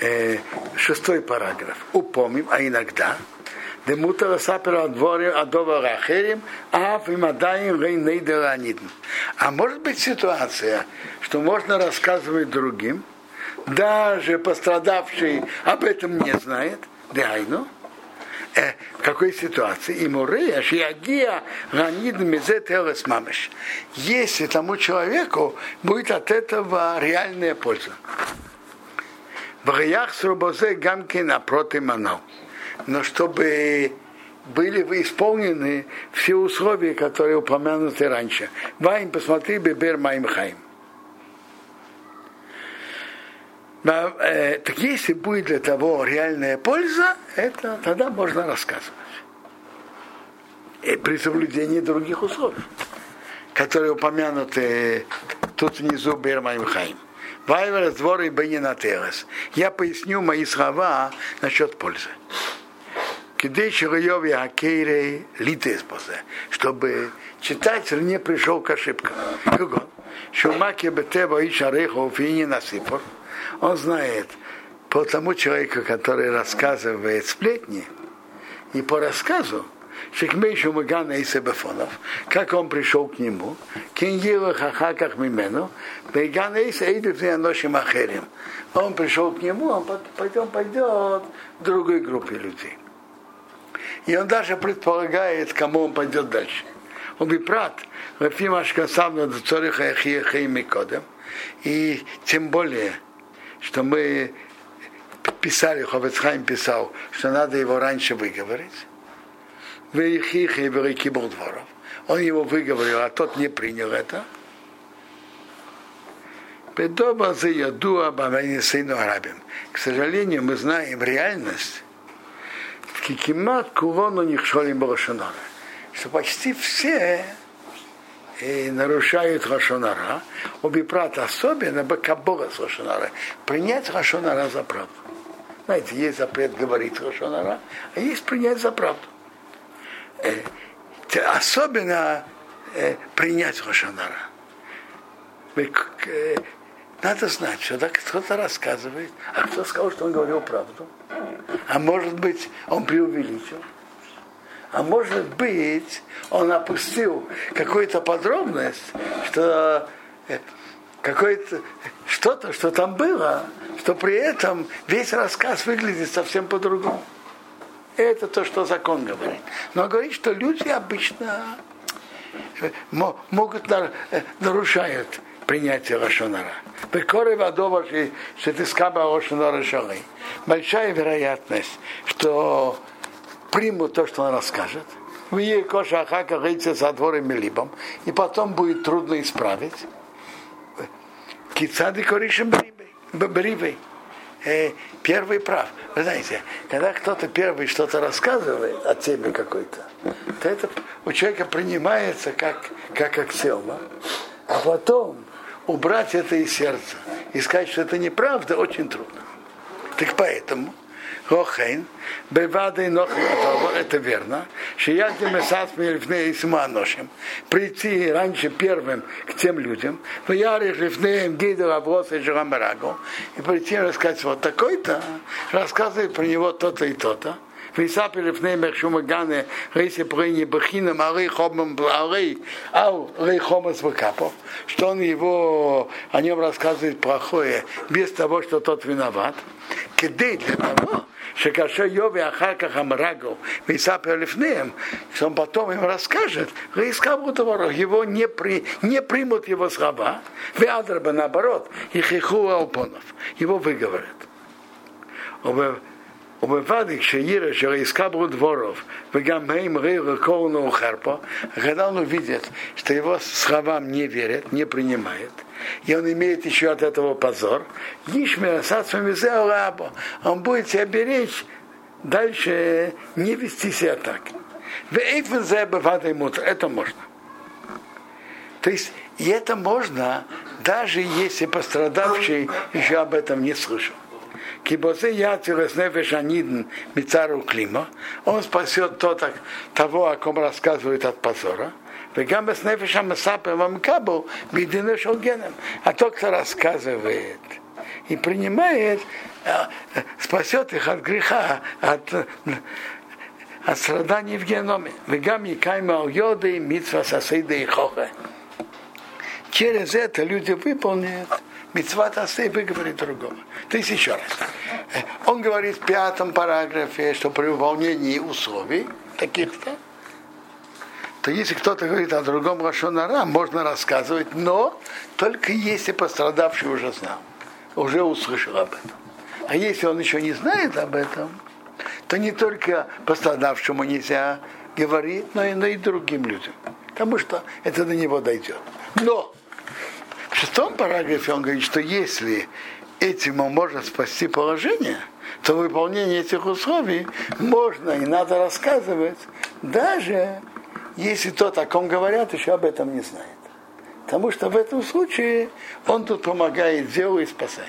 э, шестой параграф. Упомним, а иногда Демутара сапера дворе адова рахерим, а вимадаем рейнейдеранидн. А может быть ситуация, что можно рассказывать другим, даже пострадавший об этом не знает, дайну, э, в какой ситуации? И мурея, шиагия ранид мизет элес мамеш. Если тому человеку будет от этого реальная польза. В гаях срубозе гамки напротив манал но чтобы были исполнены все условия, которые упомянуты раньше. Ваим, посмотри, Бебер Маим Хайм. Э, так если будет для того реальная польза, это тогда можно рассказывать. И при соблюдении других условий, которые упомянуты тут внизу Бер Маим Хайм. Вайвер, двор и Я поясню мои слова насчет пользы кидей широёви акейре литес чтобы читатель не пришел к ошибкам. Шумаки бетева и шарехов и не. Он знает по тому человеку, который рассказывает сплетни, и по рассказу, Шекмейшу Магана и Себефонов, как он пришел к нему, Киньила Хахаках Мимену, Бейгана и Сейдев Ношим Ахерим. Он пришел к нему, он пойдет, пойдет к другой группе людей. И он даже предполагает, кому он пойдет дальше. Он бипрат, Рафимашка сам на Цориха Микодем. И тем более, что мы писали, Ховецхайм писал, что надо его раньше выговорить. Вейхиха и Верикибл дворов. Он его выговорил, а тот не принял это. К сожалению, мы знаем реальность, кикимат кулону нихшолим барашонара. Что почти все и нарушают Рашонара, обипрат особенно Бакабора с Рашонара, принять Рашонара за правду. Знаете, есть запрет говорить Рашонара, а есть принять за правду. Особенно э, принять Рашонара. Э, надо знать, что так кто-то рассказывает, а кто сказал, что он говорил правду. А может быть, он преувеличил. А может быть, он опустил какую-то подробность, что э, какое-то что-то, что там было, что при этом весь рассказ выглядит совсем по-другому. Это то, что закон говорит. Но говорит, что люди обычно э, могут нарушают принятие Рашонара. Бекоры водова, что ты скаба Рашонара шалей. Большая вероятность, что примут то, что он расскажет. В ей коша ахака рейца за дворами либом, и потом будет трудно исправить. Кицады коришем бривой. Э, первый прав. Вы знаете, когда кто-то первый что-то рассказывает о теме какой-то, то это у человека принимается как, как аксиома. А потом убрать это из сердца и сказать, что это неправда, очень трудно. Так поэтому Хохейн, Бевады это верно, что я демесат мельфне и ношим, прийти раньше первым к тем людям, в ярых лифнеем гиду обвоз и жирамарагу, и прийти и рассказать вот такой-то, рассказывает про него то-то и то-то, ויספר לפני מחשום הגנה רייסי פריני בחינם ערי חומם ערי ау рей хомас выкапов, что он его, о нем рассказывает плохое, без того, что тот виноват. Кедей для того, когда Йови Ахарках Амрагов Висапер Лифнеем, что он потом им расскажет, его не, при, не примут его слова, Веадраба наоборот, и Хиху Алпонов, его выговорят. ובוודאי כשירא שהискабру дворов, וגם הם рига коуну харпа, когда он увидит, что его словам не верят, не принимает, и он имеет еще от этого позор, он будет себя беречь дальше не вести себя так. Это можно. То есть, и это можно, даже если пострадавший еще об этом не слышал. Кибозе Яцилес Нефеш Анидн Мицару Клима, он спасет то, так, того, о ком рассказывает от позора. Вегамбес Нефеша Масапе Мамкабу Бидине Шолгеном. А тот, кто рассказывает и принимает, спасет их от греха, от, от страданий в геноме. Вегам кайма йоды, митва сосейда и хоха. Через это люди выполняют Мецват Асей выговорит другого. То есть еще раз. Он говорит в пятом параграфе, что при выполнении условий таких-то, то если кто-то говорит о другом Рашонара, можно рассказывать, но только если пострадавший уже знал, уже услышал об этом. А если он еще не знает об этом, то не только пострадавшему нельзя говорить, но и, но и другим людям. Потому что это до него дойдет. Но шестом параграфе он говорит, что если этим может спасти положение, то выполнение этих условий можно и надо рассказывать, даже если тот, о ком говорят, еще об этом не знает. Потому что в этом случае он тут помогает делу и спасает.